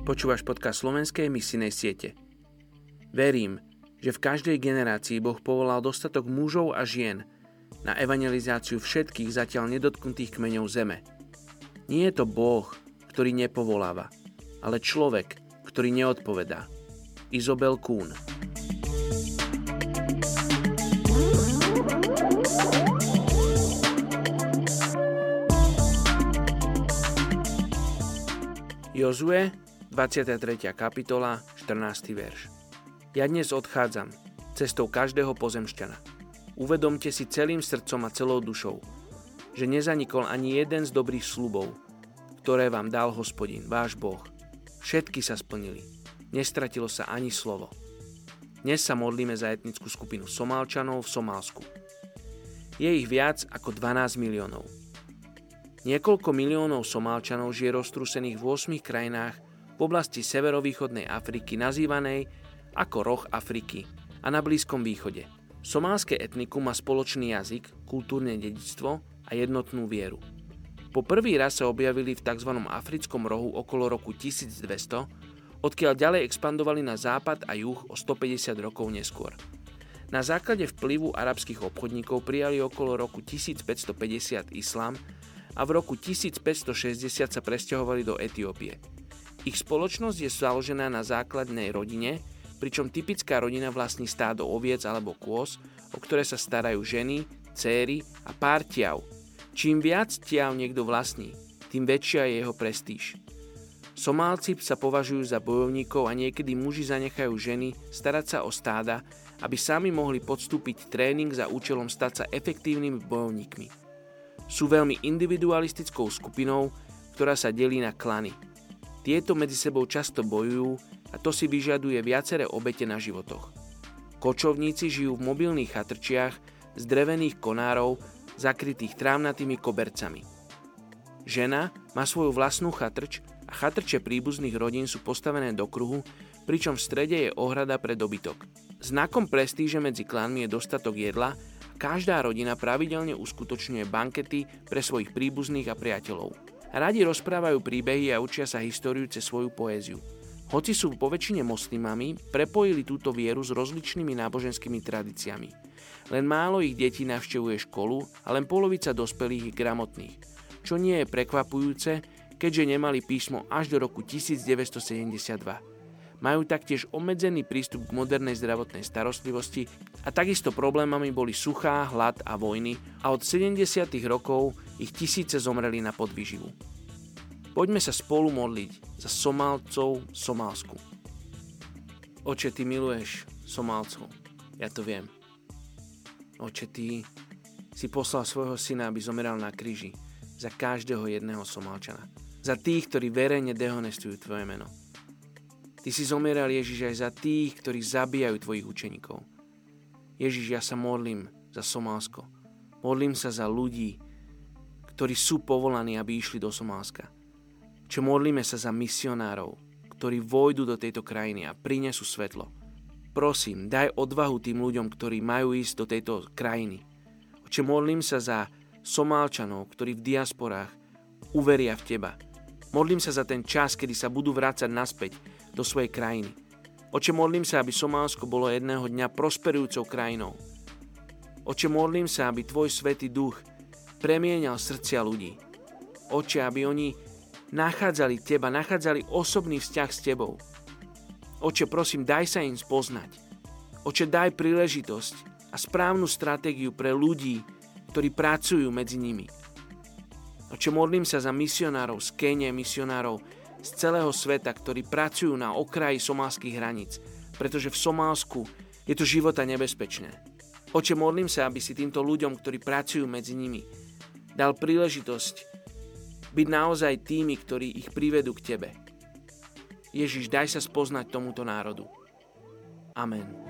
Počúvaš podcast slovenskej misijnej siete. Verím, že v každej generácii Boh povolal dostatok mužov a žien na evangelizáciu všetkých zatiaľ nedotknutých kmeňov zeme. Nie je to Boh, ktorý nepovoláva, ale človek, ktorý neodpovedá. Izobel Kuhn Jozue, 23. kapitola, 14. verš. Ja dnes odchádzam, cestou každého pozemšťana. Uvedomte si celým srdcom a celou dušou, že nezanikol ani jeden z dobrých slubov, ktoré vám dal hospodin, váš Boh. Všetky sa splnili. Nestratilo sa ani slovo. Dnes sa modlíme za etnickú skupinu Somálčanov v Somálsku. Je ich viac ako 12 miliónov. Niekoľko miliónov Somálčanov žije roztrúsených v 8 krajinách v oblasti severovýchodnej Afriky nazývanej ako roh Afriky a na Blízkom východe. Somálske etnikum má spoločný jazyk, kultúrne dedičstvo a jednotnú vieru. Po prvý raz sa objavili v tzv. africkom rohu okolo roku 1200, odkiaľ ďalej expandovali na západ a juh o 150 rokov neskôr. Na základe vplyvu arabských obchodníkov prijali okolo roku 1550 islám a v roku 1560 sa presťahovali do Etiópie. Ich spoločnosť je založená na základnej rodine, pričom typická rodina vlastní stádo oviec alebo kôz, o ktoré sa starajú ženy, céry a pár tiav. Čím viac tiav niekto vlastní, tým väčšia je jeho prestíž. Somálci sa považujú za bojovníkov a niekedy muži zanechajú ženy starať sa o stáda, aby sami mohli podstúpiť tréning za účelom stať sa efektívnymi bojovníkmi. Sú veľmi individualistickou skupinou, ktorá sa delí na klany – tieto medzi sebou často bojujú a to si vyžaduje viaceré obete na životoch. Kočovníci žijú v mobilných chatrčiach z drevených konárov zakrytých trávnatými kobercami. Žena má svoju vlastnú chatrč a chatrče príbuzných rodín sú postavené do kruhu, pričom v strede je ohrada pre dobytok. Znakom prestíže medzi klanmi je dostatok jedla a každá rodina pravidelne uskutočňuje bankety pre svojich príbuzných a priateľov. Radi rozprávajú príbehy a učia sa históriu cez svoju poéziu. Hoci sú po väčšine moslimami, prepojili túto vieru s rozličnými náboženskými tradíciami. Len málo ich detí navštevuje školu a len polovica dospelých je gramotných. Čo nie je prekvapujúce, keďže nemali písmo až do roku 1972. Majú taktiež obmedzený prístup k modernej zdravotnej starostlivosti a takisto problémami boli suchá, hlad a vojny a od 70. rokov ich tisíce zomreli na podvyživu. Poďme sa spolu modliť za Somálcov Somálsku. Oče, ty miluješ Somálcov. Ja to viem. Oče, ty si poslal svojho syna, aby zomeral na kríži za každého jedného Somálčana. Za tých, ktorí verejne dehonestujú tvoje meno. Ty si zomieral Ježiš aj za tých, ktorí zabíjajú tvojich učeníkov. Ježiš, ja sa modlím za Somálsko. Modlím sa za ľudí, ktorí sú povolaní, aby išli do Somálska. Čo modlíme sa za misionárov, ktorí vojdu do tejto krajiny a prinesú svetlo. Prosím, daj odvahu tým ľuďom, ktorí majú ísť do tejto krajiny. Čo modlím sa za Somálčanov, ktorí v diasporách uveria v Teba. Modlím sa za ten čas, kedy sa budú vrácať naspäť do svojej krajiny. Oče, modlím sa, aby Somálsko bolo jedného dňa prosperujúcou krajinou. Oče, modlím sa, aby Tvoj Svetý Duch premienial srdcia ľudí. Oče, aby oni nachádzali Teba, nachádzali osobný vzťah s Tebou. Oče, prosím, daj sa im spoznať. Oče, daj príležitosť a správnu stratégiu pre ľudí, ktorí pracujú medzi nimi. Oče, modlím sa za misionárov z Kenie, misionárov z celého sveta, ktorí pracujú na okraji somálskych hraníc, pretože v Somálsku je to života nebezpečné. Oče, modlím sa, aby si týmto ľuďom, ktorí pracujú medzi nimi, dal príležitosť byť naozaj tými, ktorí ich privedú k Tebe. Ježiš, daj sa spoznať tomuto národu. Amen.